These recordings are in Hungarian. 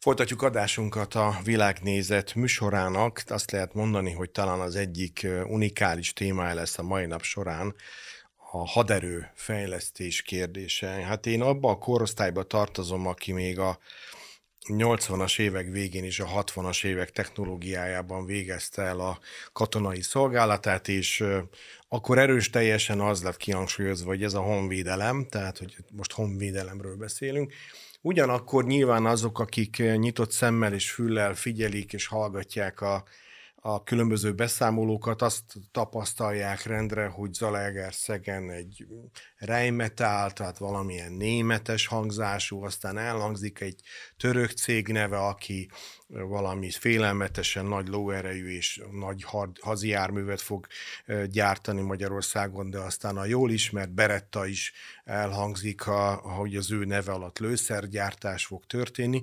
Folytatjuk adásunkat a világnézet műsorának. Azt lehet mondani, hogy talán az egyik unikális témája lesz a mai nap során a haderő fejlesztés kérdése. Hát én abba a korosztályba tartozom, aki még a 80-as évek végén és a 60-as évek technológiájában végezte el a katonai szolgálatát, és akkor erős teljesen az lett kihangsúlyozva, hogy ez a honvédelem, tehát hogy most honvédelemről beszélünk, Ugyanakkor nyilván azok, akik nyitott szemmel és füllel figyelik és hallgatják a, a különböző beszámolókat, azt tapasztalják rendre, hogy Zalaegerszegen egy rejmetál, tehát valamilyen németes hangzású, aztán elhangzik egy török cég neve, aki valami félelmetesen nagy lóerejű és nagy hazi járművet fog gyártani Magyarországon, de aztán a jól ismert Beretta is elhangzik, hogy az ő neve alatt lőszergyártás fog történni.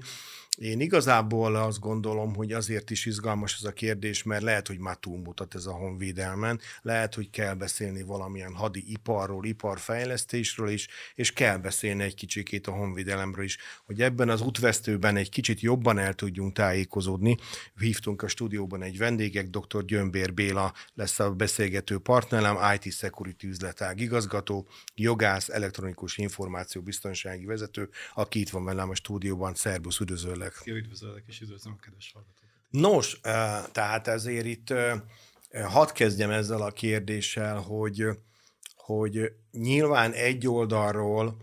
Én igazából azt gondolom, hogy azért is izgalmas ez a kérdés, mert lehet, hogy már túlmutat ez a honvédelmen, lehet, hogy kell beszélni valamilyen hadi iparról, iparfejlesztésről is, és kell beszélni egy kicsikét a honvédelemről is, hogy ebben az útvesztőben egy kicsit jobban el tudjunk tájékozódni. Hívtunk a stúdióban egy vendégek, dr. Gyömbér Béla lesz a beszélgető partnerem, IT Security üzletág igazgató, jogász, elektronikus információ biztonsági vezető, aki itt van velem a stúdióban. Szerbusz, üdvözöllek! Üdvözöllek! Üdvözöllek, és üdvözlöm a kedves hallgatókat! Nos, tehát ezért itt hadd kezdjem ezzel a kérdéssel, hogy, hogy nyilván egy oldalról,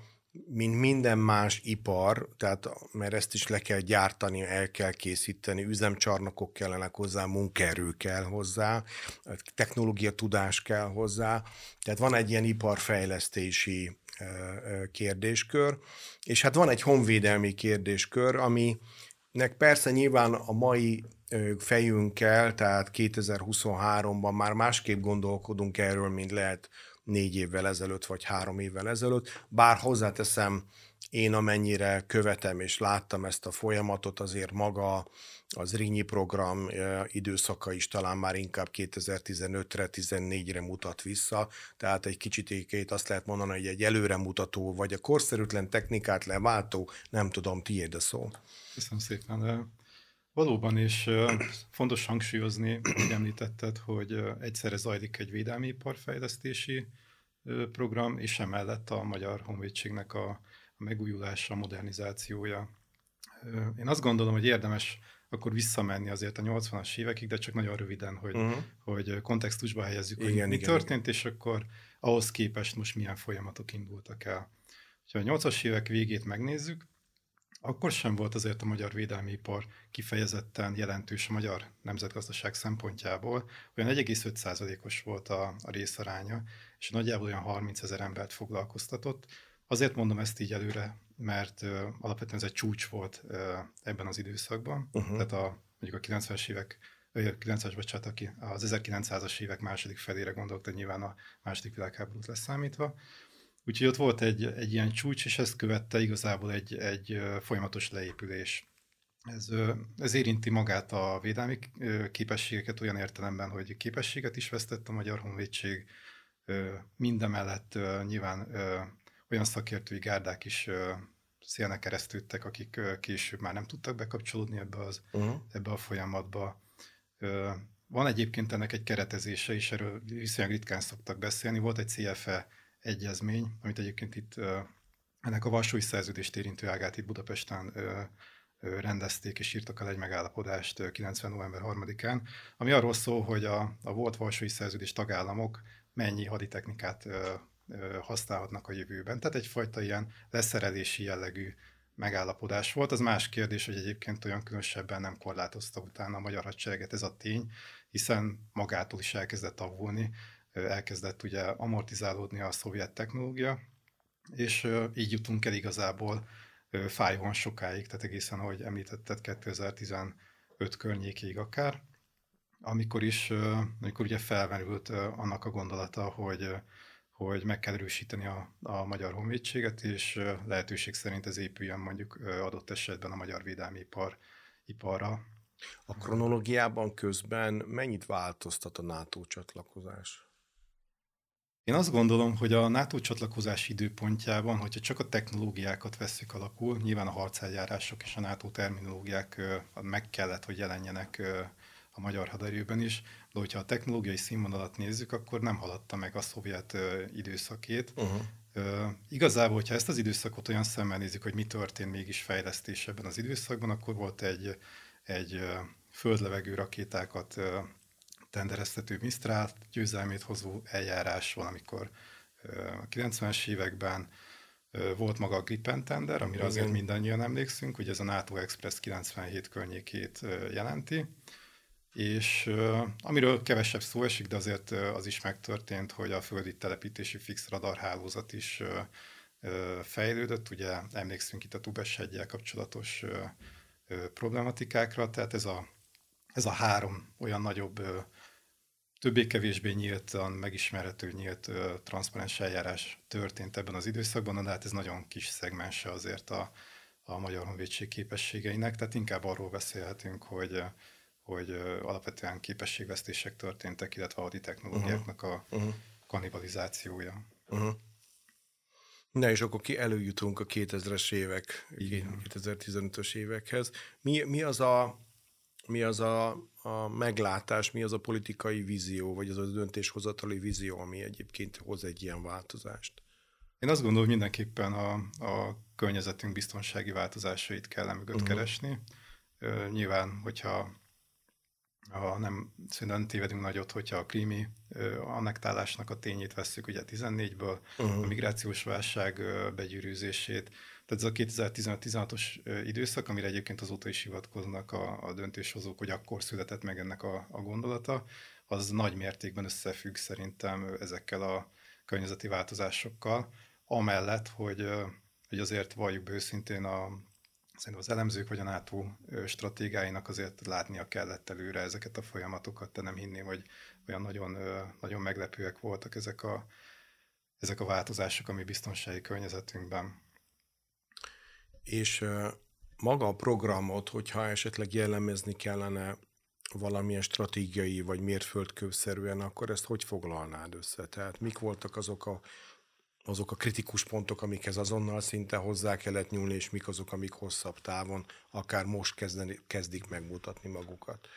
mint minden más ipar, tehát mert ezt is le kell gyártani, el kell készíteni, üzemcsarnokok kellenek hozzá, munkaerő kell hozzá, technológia tudás kell hozzá, tehát van egy ilyen iparfejlesztési kérdéskör, és hát van egy honvédelmi kérdéskör, aminek persze nyilván a mai fejünkkel, tehát 2023-ban már másképp gondolkodunk erről, mint lehet négy évvel ezelőtt, vagy három évvel ezelőtt, bár hozzáteszem, én amennyire követem és láttam ezt a folyamatot, azért maga az Rínyi program időszaka is talán már inkább 2015-re, 14-re mutat vissza, tehát egy kicsit ékét azt lehet mondani, hogy egy előremutató, vagy a korszerűtlen technikát leváltó, nem tudom, tiéd a szó. Köszönöm szépen. Valóban, és fontos hangsúlyozni, hogy említetted, hogy egyszerre zajlik egy védelmi iparfejlesztési program, és emellett a Magyar Honvédségnek a megújulása, a modernizációja. Én azt gondolom, hogy érdemes akkor visszamenni azért a 80-as évekig, de csak nagyon röviden, hogy, uh-huh. hogy kontextusba helyezzük, igen, hogy mi igen, történt, igen. és akkor ahhoz képest most milyen folyamatok indultak el. Ha a 80-as évek végét megnézzük, akkor sem volt azért a magyar védelmi ipar kifejezetten jelentős a magyar nemzetgazdaság szempontjából. Olyan 1,5%-os volt a, a részaránya, és nagyjából olyan 30 ezer embert foglalkoztatott. Azért mondom ezt így előre, mert uh, alapvetően ez egy csúcs volt uh, ebben az időszakban. Uh-huh. Tehát a, mondjuk a 90-es évek 90-es, bocsánat, aki az 1900-as évek második felére gondolok, tehát nyilván a második világháborút leszámítva. Úgyhogy ott volt egy, egy ilyen csúcs, és ezt követte igazából egy, egy folyamatos leépülés. Ez, ez érinti magát a védelmi képességeket olyan értelemben, hogy képességet is vesztett a Magyar Honvédség, mindemellett nyilván olyan szakértői gárdák is szélnek keresztültek, akik később már nem tudtak bekapcsolódni ebbe, az, uh-huh. ebbe a folyamatba. Van egyébként ennek egy keretezése is, erről viszonylag ritkán szoktak beszélni. Volt egy CFE egyezmény, amit egyébként itt ennek a Varsói szerződést érintő ágát itt Budapesten rendezték és írtak el egy megállapodást 90. november 3-án, ami arról szól, hogy a, a volt Varsói szerződés tagállamok mennyi haditechnikát használhatnak a jövőben. Tehát egyfajta ilyen leszerelési jellegű megállapodás volt. Az más kérdés, hogy egyébként olyan különösebben nem korlátozta utána a magyar hadsereget ez a tény, hiszen magától is elkezdett avulni, elkezdett ugye amortizálódni a szovjet technológia, és így jutunk el igazából fájóan sokáig, tehát egészen, ahogy említetted, 2015 környékéig akár, amikor is, amikor ugye felmerült annak a gondolata, hogy hogy meg kell erősíteni a, a magyar honvédséget, és lehetőség szerint ez épüljön mondjuk adott esetben a magyar védelmi ipar, iparra. A kronológiában közben mennyit változtat a NATO csatlakozás? Én azt gondolom, hogy a NATO csatlakozás időpontjában, hogyha csak a technológiákat veszik alapul, nyilván a harceljárások és a NATO terminológiák meg kellett, hogy jelenjenek a magyar haderőben is, de hogyha a technológiai színvonalat nézzük, akkor nem haladta meg a szovjet időszakét. Uh-huh. Uh, igazából, hogyha ezt az időszakot olyan szemmel nézzük, hogy mi történt mégis fejlesztés ebben az időszakban, akkor volt egy, egy földlevegő rakétákat tendereztető Mistral győzelmét hozó eljárás valamikor a 90-es években, volt maga a Gripen tender, amire Igen. azért mindannyian emlékszünk, hogy ez a NATO Express 97 környékét jelenti, és amiről kevesebb szó esik, de azért az is megtörtént, hogy a földi telepítési fix radarhálózat is fejlődött, ugye emlékszünk itt a Tubes hegyel kapcsolatos problematikákra, tehát ez a, ez a három olyan nagyobb többé-kevésbé nyíltan, megismerhető, nyílt, transzparens eljárás történt ebben az időszakban, de hát ez nagyon kis szegmense azért a, a Magyar Honvédség képességeinek, tehát inkább arról beszélhetünk, hogy hogy alapvetően képességvesztések történtek, illetve a technológiáknak a uh-huh. kannibalizációja. Uh-huh. Na és akkor ki előjutunk a 2000-es évek, Igen. 2015-ös évekhez. Mi, mi az a mi az a, a meglátás, mi az a politikai vízió, vagy az a döntéshozatali vízió, ami egyébként hoz egy ilyen változást? Én azt gondolom, hogy mindenképpen a, a környezetünk biztonsági változásait kell mögött uh-huh. keresni. Nyilván, hogyha ha nem, szerintem tévedünk nagyot, hogyha a krími annektálásnak a tényét vesszük, ugye 14-ből, uh-huh. a migrációs válság begyűrűzését, tehát ez a 2015-16-os időszak, amire egyébként azóta is hivatkoznak a, a döntéshozók, hogy akkor született meg ennek a, a gondolata, az nagy mértékben összefügg szerintem ezekkel a környezeti változásokkal, amellett, hogy, hogy azért valljuk be őszintén a, szerintem az elemzők vagy a NATO stratégiáinak azért látnia kellett előre ezeket a folyamatokat, de nem hinném, hogy olyan nagyon, nagyon meglepőek voltak ezek a, ezek a változások a mi biztonsági környezetünkben és maga a programot, hogyha esetleg jellemezni kellene valamilyen stratégiai vagy mérföldkövszerűen, akkor ezt hogy foglalnád össze? Tehát mik voltak azok a, azok a kritikus pontok, amikhez azonnal szinte hozzá kellett nyúlni, és mik azok, amik hosszabb távon, akár most kezdeni, kezdik megmutatni magukat?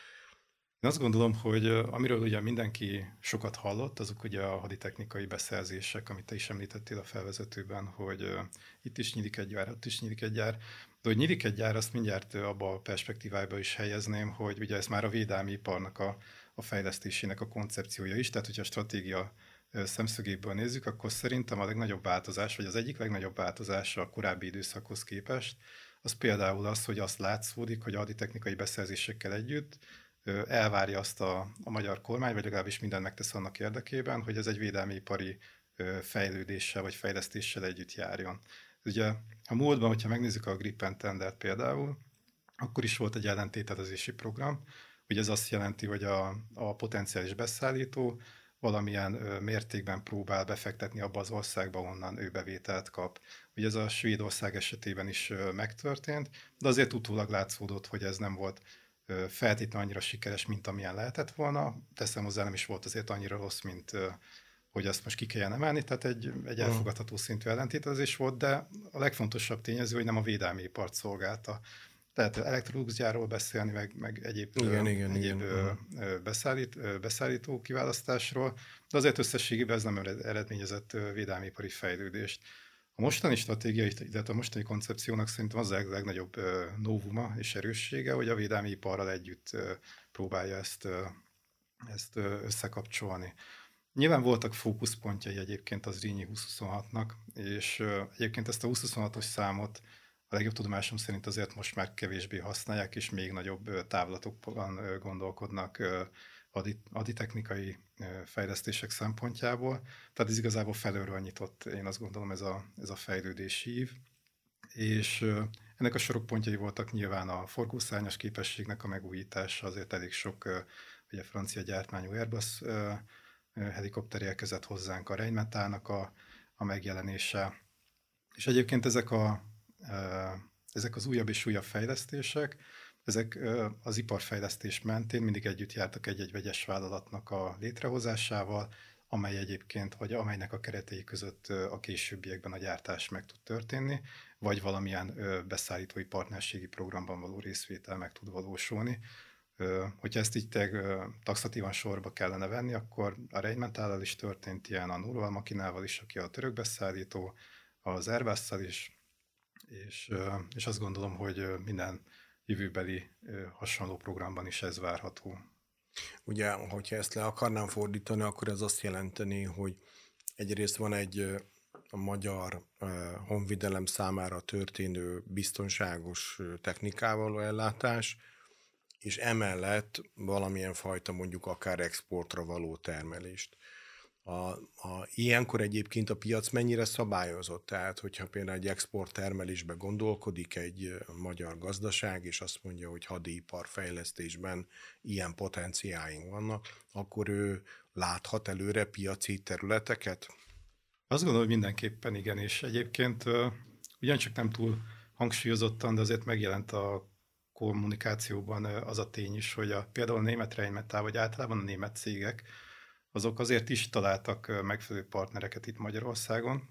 Én azt gondolom, hogy amiről ugye mindenki sokat hallott, azok ugye a haditechnikai beszerzések, amit te is említettél a felvezetőben, hogy itt is nyílik egy gyár, ott is nyílik egy gyár. De hogy nyílik egy gyár, azt mindjárt abba a perspektívába is helyezném, hogy ugye ez már a védelmi iparnak a, a fejlesztésének a koncepciója is, tehát hogyha a stratégia szemszögéből nézzük, akkor szerintem a legnagyobb változás, vagy az egyik legnagyobb változás a korábbi időszakhoz képest, az például az, hogy azt látszódik, hogy a haditechnikai beszerzésekkel együtt elvárja azt a, a magyar kormány, vagy legalábbis mindent megtesz annak érdekében, hogy ez egy védelmi ipari fejlődéssel vagy fejlesztéssel együtt járjon. Ugye a múltban, hogyha megnézzük a Gripen tendert például, akkor is volt egy ellentételezési program. Ugye ez azt jelenti, hogy a, a potenciális beszállító valamilyen mértékben próbál befektetni abba az országba, onnan ő bevételt kap. Ugye ez a Svédország esetében is megtörtént, de azért utólag látszódott, hogy ez nem volt feltétlenül annyira sikeres, mint amilyen lehetett volna. Teszem hozzá, nem is volt azért annyira rossz, mint hogy azt most ki kelljen emelni, tehát egy, egy elfogadható szintű ellentétezés volt, de a legfontosabb tényező, hogy nem a védelmi ipart szolgálta. Tehát Electrolux beszélni, meg, meg egyéb, igen, igen, egyéb igen. Beszállít, beszállító kiválasztásról, de azért összességében ez nem eredményezett védelmipari fejlődést. A mostani stratégia, illetve a mostani koncepciónak szerintem az a legnagyobb novuma és erőssége, hogy a védelmi iparral együtt próbálja ezt, ezt összekapcsolni. Nyilván voltak fókuszpontjai egyébként az Rínyi 2026-nak, és egyébként ezt a 2026-os számot a legjobb tudomásom szerint azért most már kevésbé használják, és még nagyobb távlatokban gondolkodnak aditechnikai fejlesztések szempontjából. Tehát ez igazából felőről nyitott, én azt gondolom, ez a, ez a fejlődési ív. És ennek a sorokpontjai voltak nyilván a forgószárnyas képességnek a megújítása, azért elég sok ugye francia gyártmányú Airbus helikopter érkezett hozzánk, a Rheinmetallnak a, a megjelenése. És egyébként ezek, a, ezek az újabb és újabb fejlesztések, ezek az iparfejlesztés mentén mindig együtt jártak egy-egy vegyes vállalatnak a létrehozásával, amely egyébként, vagy amelynek a keretei között a későbbiekben a gyártás meg tud történni, vagy valamilyen beszállítói partnerségi programban való részvétel meg tud valósulni. Hogyha ezt így taxatívan sorba kellene venni, akkor a Rheinmetallal is történt ilyen, a Nurval Makinával is, aki a török beszállító, az airbus is, és, és azt gondolom, hogy minden jövőbeli hasonló programban is ez várható. Ugye, hogyha ezt le akarnám fordítani, akkor ez azt jelenteni, hogy egyrészt van egy a magyar honvidelem számára történő biztonságos technikával ellátás, és emellett valamilyen fajta mondjuk akár exportra való termelést. A, a, ilyenkor egyébként a piac mennyire szabályozott? Tehát, hogyha például egy export termelésbe gondolkodik egy magyar gazdaság, és azt mondja, hogy hadipar fejlesztésben ilyen potenciáink vannak, akkor ő láthat előre piaci területeket? Azt gondolom, hogy mindenképpen igen, és egyébként ugyancsak nem túl hangsúlyozottan, de azért megjelent a kommunikációban az a tény is, hogy a, például a német Rheinmetall, vagy általában a német cégek, azok azért is találtak megfelelő partnereket itt Magyarországon,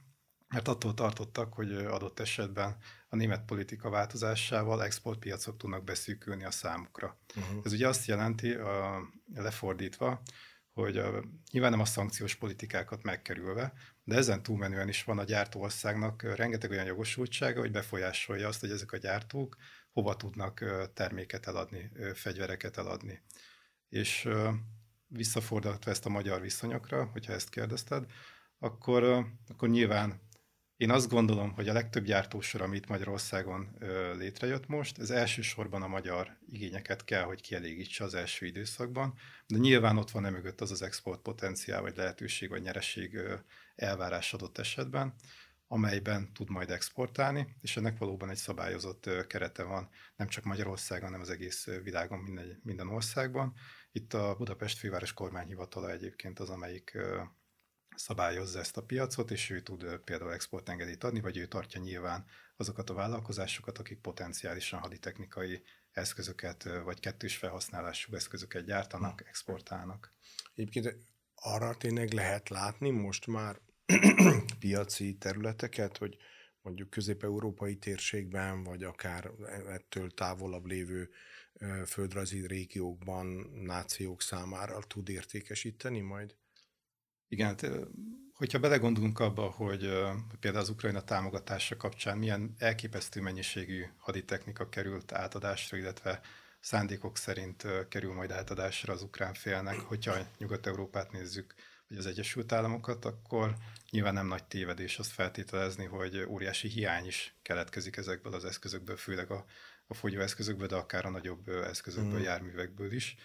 mert attól tartottak, hogy adott esetben a német politika változásával exportpiacok tudnak beszűkülni a számukra. Uh-huh. Ez ugye azt jelenti, a, lefordítva, hogy a, nyilván nem a szankciós politikákat megkerülve, de ezen túlmenően is van a gyártóországnak rengeteg olyan jogosultsága, hogy befolyásolja azt, hogy ezek a gyártók hova tudnak terméket eladni, fegyvereket eladni. És visszafordítva ezt a magyar viszonyokra, hogyha ezt kérdezted, akkor, akkor nyilván én azt gondolom, hogy a legtöbb gyártósor, amit Magyarországon ö, létrejött most, ez elsősorban a magyar igényeket kell, hogy kielégítse az első időszakban, de nyilván ott van emögött az az export potenciál, vagy lehetőség, vagy nyereség ö, elvárás adott esetben, amelyben tud majd exportálni, és ennek valóban egy szabályozott kerete van, nem csak Magyarországon, hanem az egész világon, minden, minden országban. Itt a Budapest Főváros Kormányhivatala egyébként az, amelyik szabályozza ezt a piacot, és ő tud például exportengedélyt adni, vagy ő tartja nyilván azokat a vállalkozásokat, akik potenciálisan haditechnikai eszközöket, vagy kettős felhasználású eszközöket gyártanak, exportálnak. Egyébként arra tényleg lehet látni most már piaci területeket, hogy mondjuk közép-európai térségben, vagy akár ettől távolabb lévő földrajzi régiókban nációk számára tud értékesíteni majd? Igen, hát, hogyha belegondolunk abba, hogy például az Ukrajna támogatása kapcsán milyen elképesztő mennyiségű haditechnika került átadásra, illetve szándékok szerint kerül majd átadásra az ukrán félnek, hogyha Nyugat-Európát nézzük, vagy az Egyesült Államokat, akkor nyilván nem nagy tévedés azt feltételezni, hogy óriási hiány is keletkezik ezekből az eszközökből, főleg a, a fogyóeszközökből, de akár a nagyobb eszközökből, mm. járművekből is.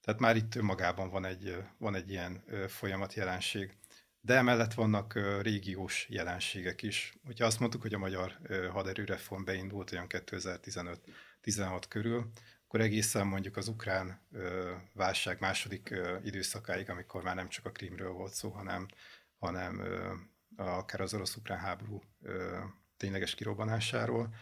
Tehát már itt önmagában van egy, van egy ilyen folyamat jelenség. De emellett vannak régiós jelenségek is. Hogyha azt mondtuk, hogy a magyar haderőreform beindult olyan 2015-16 körül, akkor egészen mondjuk az ukrán válság második időszakáig, amikor már nem csak a Krímről volt szó, hanem, hanem akár az orosz-ukrán háború tényleges kirobbanásáról,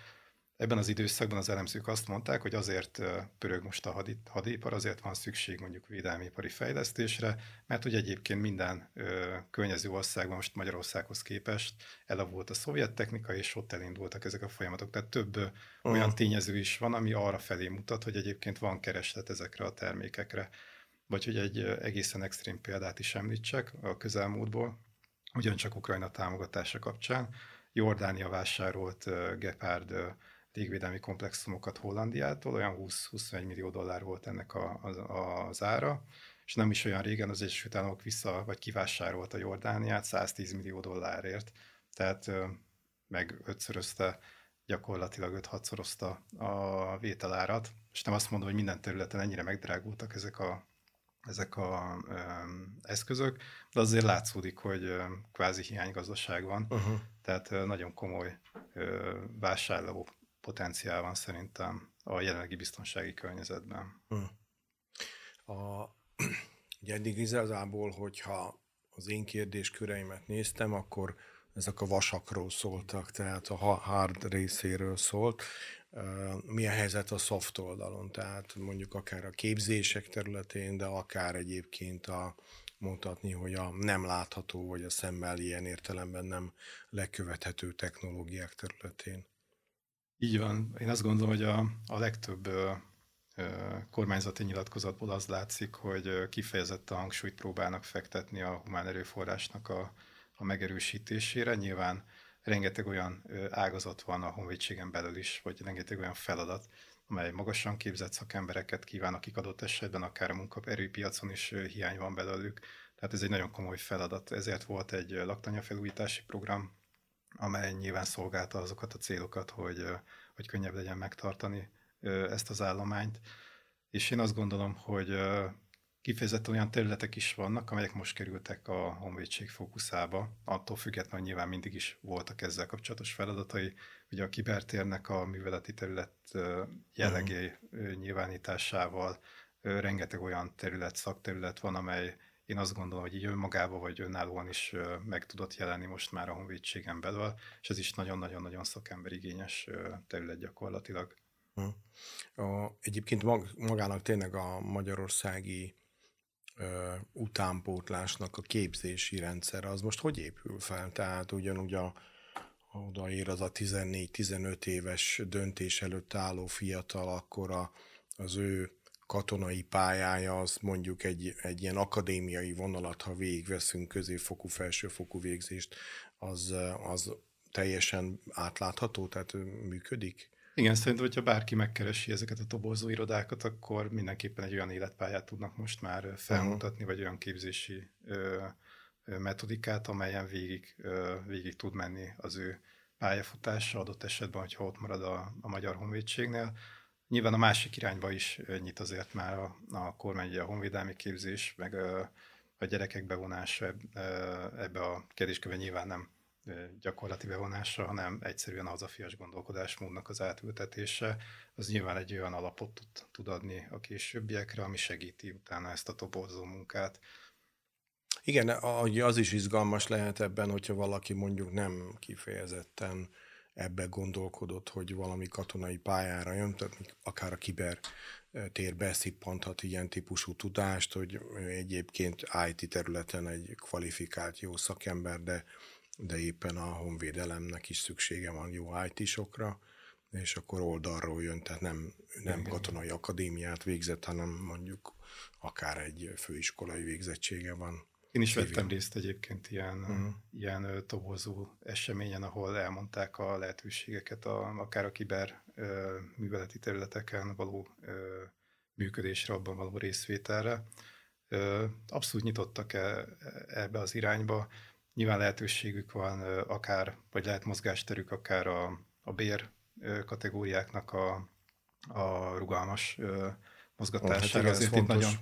Ebben az időszakban az elemzők azt mondták, hogy azért pörög most a hadipar, azért van szükség mondjuk védelmipari fejlesztésre, mert hogy egyébként minden ö, környező országban, most Magyarországhoz képest elavult a szovjet technika, és ott elindultak ezek a folyamatok. Tehát több uh. olyan tényező is van, ami arra felé mutat, hogy egyébként van kereslet ezekre a termékekre. Vagy hogy egy egészen extrém példát is említsek a közelmúltból, ugyancsak Ukrajna támogatása kapcsán. Jordánia vásárolt uh, Gepard uh, légvédelmi komplexumokat Hollandiától, olyan 20-21 millió dollár volt ennek a, a, az ára, és nem is olyan régen az Egyesült Államok vissza, vagy kivásárolt a Jordániát 110 millió dollárért, tehát meg ötszörözte, gyakorlatilag 5-6-szorozta a vételárat, és nem azt mondom, hogy minden területen ennyire megdrágultak ezek a, ezek a ö, eszközök, de azért látszódik, hogy ö, kvázi hiánygazdaság van, uh-huh. tehát ö, nagyon komoly ö, vásárló potenciál van szerintem a jelenlegi biztonsági környezetben. Hmm. A, ugye eddig igazából, hogyha az én kérdésköreimet néztem, akkor ezek a vasakról szóltak, tehát a hard részéről szólt. Mi a helyzet a soft oldalon? Tehát mondjuk akár a képzések területén, de akár egyébként a mutatni, hogy a nem látható, vagy a szemmel ilyen értelemben nem lekövethető technológiák területén. Így van. Én azt gondolom, hogy a, a legtöbb ö, ö, kormányzati nyilatkozatból az látszik, hogy kifejezett a hangsúlyt próbálnak fektetni a humán erőforrásnak a, a megerősítésére. Nyilván rengeteg olyan ágazat van a honvédségen belül is, vagy rengeteg olyan feladat, amely magasan képzett szakembereket kíván, akik adott esetben akár a munkaerőpiacon is hiány van belőlük. Tehát ez egy nagyon komoly feladat. Ezért volt egy laktanyafelújítási program, amely nyilván szolgálta azokat a célokat, hogy, hogy könnyebb legyen megtartani ezt az állományt. És én azt gondolom, hogy kifejezetten olyan területek is vannak, amelyek most kerültek a honvédség fókuszába. Attól függetlenül nyilván mindig is voltak ezzel kapcsolatos feladatai. Ugye a kibertérnek a műveleti terület jellegé uh-huh. nyilvánításával rengeteg olyan terület, szakterület van, amely én azt gondolom, hogy így önmagában vagy önállóan is meg tudott jelenni most már a honvédségen belül, és ez is nagyon-nagyon-nagyon szakemberigényes terület gyakorlatilag. Hm. A, egyébként magának tényleg a magyarországi ö, utánpótlásnak a képzési rendszer az most hogy épül fel? Tehát ugyanúgy a, odaér az a 14-15 éves döntés előtt álló fiatal, akkor a, az ő katonai pályája, az mondjuk egy, egy ilyen akadémiai vonalat, ha végigveszünk középfokú, felsőfokú végzést, az, az teljesen átlátható, tehát működik? Igen, szerintem, hogyha bárki megkeresi ezeket a tobozó irodákat, akkor mindenképpen egy olyan életpályát tudnak most már felmutatni, vagy olyan képzési ö, ö, metodikát, amelyen végig, ö, végig tud menni az ő pályafutása adott esetben, hogyha ott marad a, a Magyar Honvédségnél. Nyilván a másik irányba is nyit azért már a, a kormány, a honvédelmi képzés, meg a, gyerekek bevonása ebbe a kérdésköve nyilván nem gyakorlati bevonása, hanem egyszerűen az a fias gondolkodásmódnak az átültetése, az nyilván egy olyan alapot tud, adni a későbbiekre, ami segíti utána ezt a tobozó munkát. Igen, az is izgalmas lehet ebben, hogyha valaki mondjuk nem kifejezetten ebbe gondolkodott, hogy valami katonai pályára jön, tehát akár a kiber tér beszippanthat ilyen típusú tudást, hogy egyébként IT területen egy kvalifikált jó szakember, de de éppen a honvédelemnek is szüksége van jó IT-sokra, és akkor oldalról jön, tehát nem, nem katonai akadémiát végzett, hanem mondjuk akár egy főiskolai végzettsége van. Én is vettem részt egyébként ilyen, uh-huh. ilyen tobozó eseményen, ahol elmondták a lehetőségeket, a, akár a kiber ö, műveleti területeken való ö, működésre, abban való részvételre. Ö, abszolút nyitottak e, ebbe az irányba. Nyilván lehetőségük van akár, vagy lehet mozgásterük akár a, a bér kategóriáknak a, a rugalmas mozgatására. Hát Azért itt nagyon,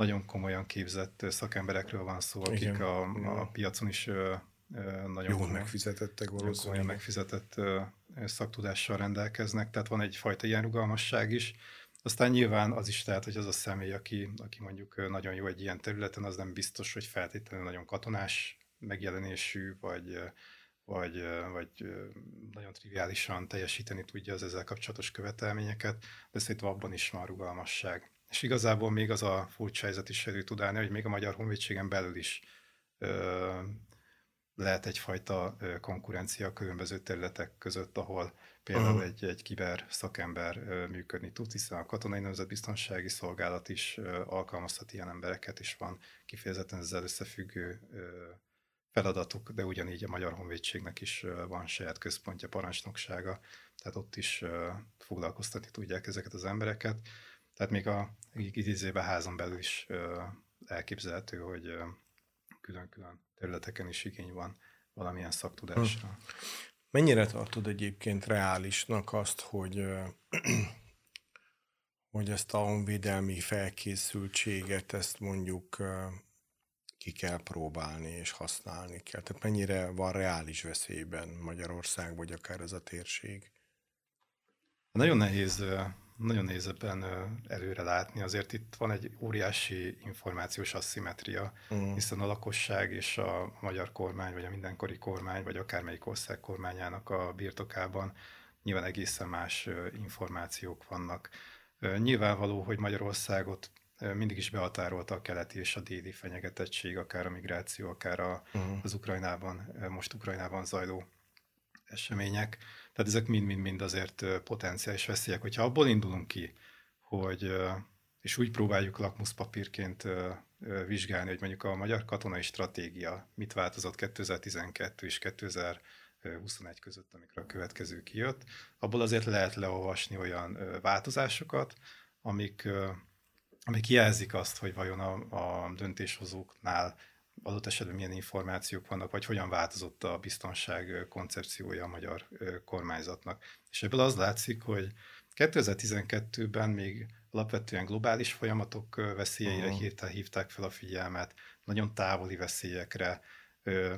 nagyon komolyan képzett szakemberekről van szó, akik igen, a, a piacon is nagyon jól megfizetettek valószínűleg. megfizetett szaktudással rendelkeznek, tehát van egyfajta ilyen rugalmasság is. Aztán nyilván az is lehet, hogy az a személy, aki, aki mondjuk nagyon jó egy ilyen területen, az nem biztos, hogy feltétlenül nagyon katonás megjelenésű, vagy, vagy, vagy nagyon triviálisan teljesíteni tudja az ezzel kapcsolatos követelményeket, de szerintem abban is van rugalmasság. És igazából még az a furcsa helyzet is elő tud állni, hogy még a Magyar Honvédségen belül is ö, lehet egyfajta konkurencia a különböző területek között, ahol például uh-huh. egy, egy kiber szakember működni tud, hiszen a Katonai Nemzetbiztonsági Szolgálat is alkalmazhat ilyen embereket, és van kifejezetten ezzel összefüggő feladatuk, de ugyanígy a Magyar Honvédségnek is van saját központja, parancsnoksága, tehát ott is foglalkoztatni tudják ezeket az embereket. Tehát még a idézőben házon belül is elképzelhető, hogy külön-külön területeken is igény van valamilyen szaktudásra. Hm. Mennyire tartod egyébként reálisnak azt, hogy hogy ezt a honvédelmi felkészültséget, ezt mondjuk ki kell próbálni és használni kell. Tehát mennyire van reális veszélyben Magyarország, vagy akár ez a térség? Nagyon nehéz, nagyon nehéz ebben előre látni. Azért itt van egy óriási információs asszimetria, uh-huh. hiszen a lakosság és a magyar kormány, vagy a mindenkori kormány, vagy akármelyik ország kormányának a birtokában nyilván egészen más információk vannak. Nyilvánvaló, hogy Magyarországot mindig is behatárolta a keleti és a déli fenyegetettség, akár a migráció, akár a, uh-huh. az Ukrajnában, most Ukrajnában zajló események. Tehát ezek mind-mind-mind azért potenciális veszélyek. Hogyha abból indulunk ki, hogy és úgy próbáljuk lakmuszpapírként vizsgálni, hogy mondjuk a magyar katonai stratégia mit változott 2012 és 2021 között, amikor a következő kijött, abból azért lehet leolvasni olyan változásokat, amik, amik jelzik azt, hogy vajon a, a döntéshozóknál adott esetben milyen információk vannak, vagy hogyan változott a biztonság koncepciója a magyar kormányzatnak. És ebből az látszik, hogy 2012-ben még alapvetően globális folyamatok veszélyeire uh-huh. hirtelen hívták fel a figyelmet, nagyon távoli veszélyekre,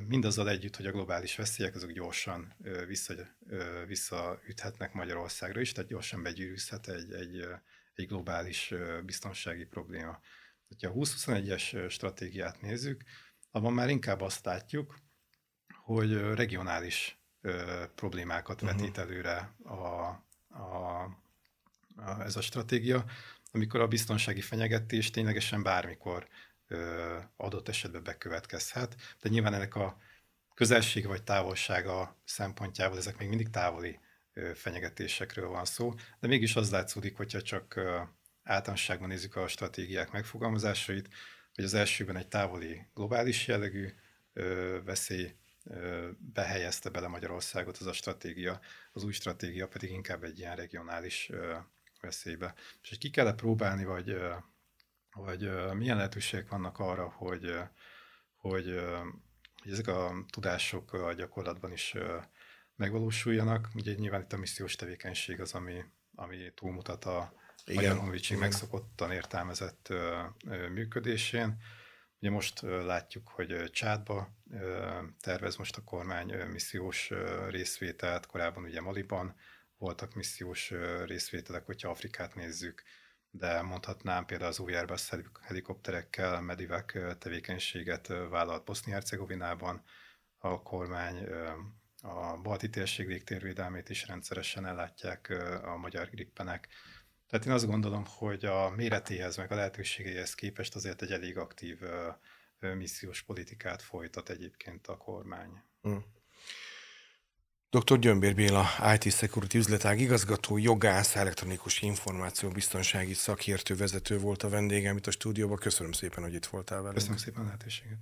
mindazzal együtt, hogy a globális veszélyek azok gyorsan vissza, visszaüthetnek Magyarországra is, tehát gyorsan begyűrűzhet egy, egy, egy globális biztonsági probléma. Ha a 2021-es stratégiát nézzük, abban már inkább azt látjuk, hogy regionális problémákat uh-huh. vetít előre a, a, a, ez a stratégia, amikor a biztonsági fenyegetés ténylegesen bármikor ö, adott esetben bekövetkezhet. De nyilván ennek a közelség vagy távolsága szempontjából ezek még mindig távoli ö, fenyegetésekről van szó, de mégis az látszódik, hogyha csak ö, általánosságban nézzük a stratégiák megfogalmazásait, hogy az elsőben egy távoli globális jellegű ö, veszély ö, behelyezte bele Magyarországot az a stratégia, az új stratégia pedig inkább egy ilyen regionális ö, veszélybe. És hogy ki kell próbálni, vagy, vagy milyen lehetőségek vannak arra, hogy, hogy, hogy ezek a tudások a gyakorlatban is megvalósuljanak. Ugye nyilván itt a missziós tevékenység az, ami, ami túlmutat a igen, Magyar Honvédség megszokottan értelmezett működésén. Ugye most látjuk, hogy Csádba tervez most a kormány missziós részvételt, korábban ugye Maliban, voltak missziós részvételek, hogyha Afrikát nézzük, de mondhatnám például az új Airbus helikopterekkel Medivek tevékenységet vállalt Bosznia-Hercegovinában, a kormány a balti térség légtérvédelmét is rendszeresen ellátják a magyar grippenek. Tehát én azt gondolom, hogy a méretéhez, meg a lehetőségeihez képest azért egy elég aktív missziós politikát folytat egyébként a kormány. Mm. Dr. Gyömbér Béla, IT Security üzletág igazgató, jogász, elektronikus információ biztonsági szakértő vezető volt a vendégem itt a stúdióban. Köszönöm szépen, hogy itt voltál velünk. Köszönöm szépen a lehetőséget.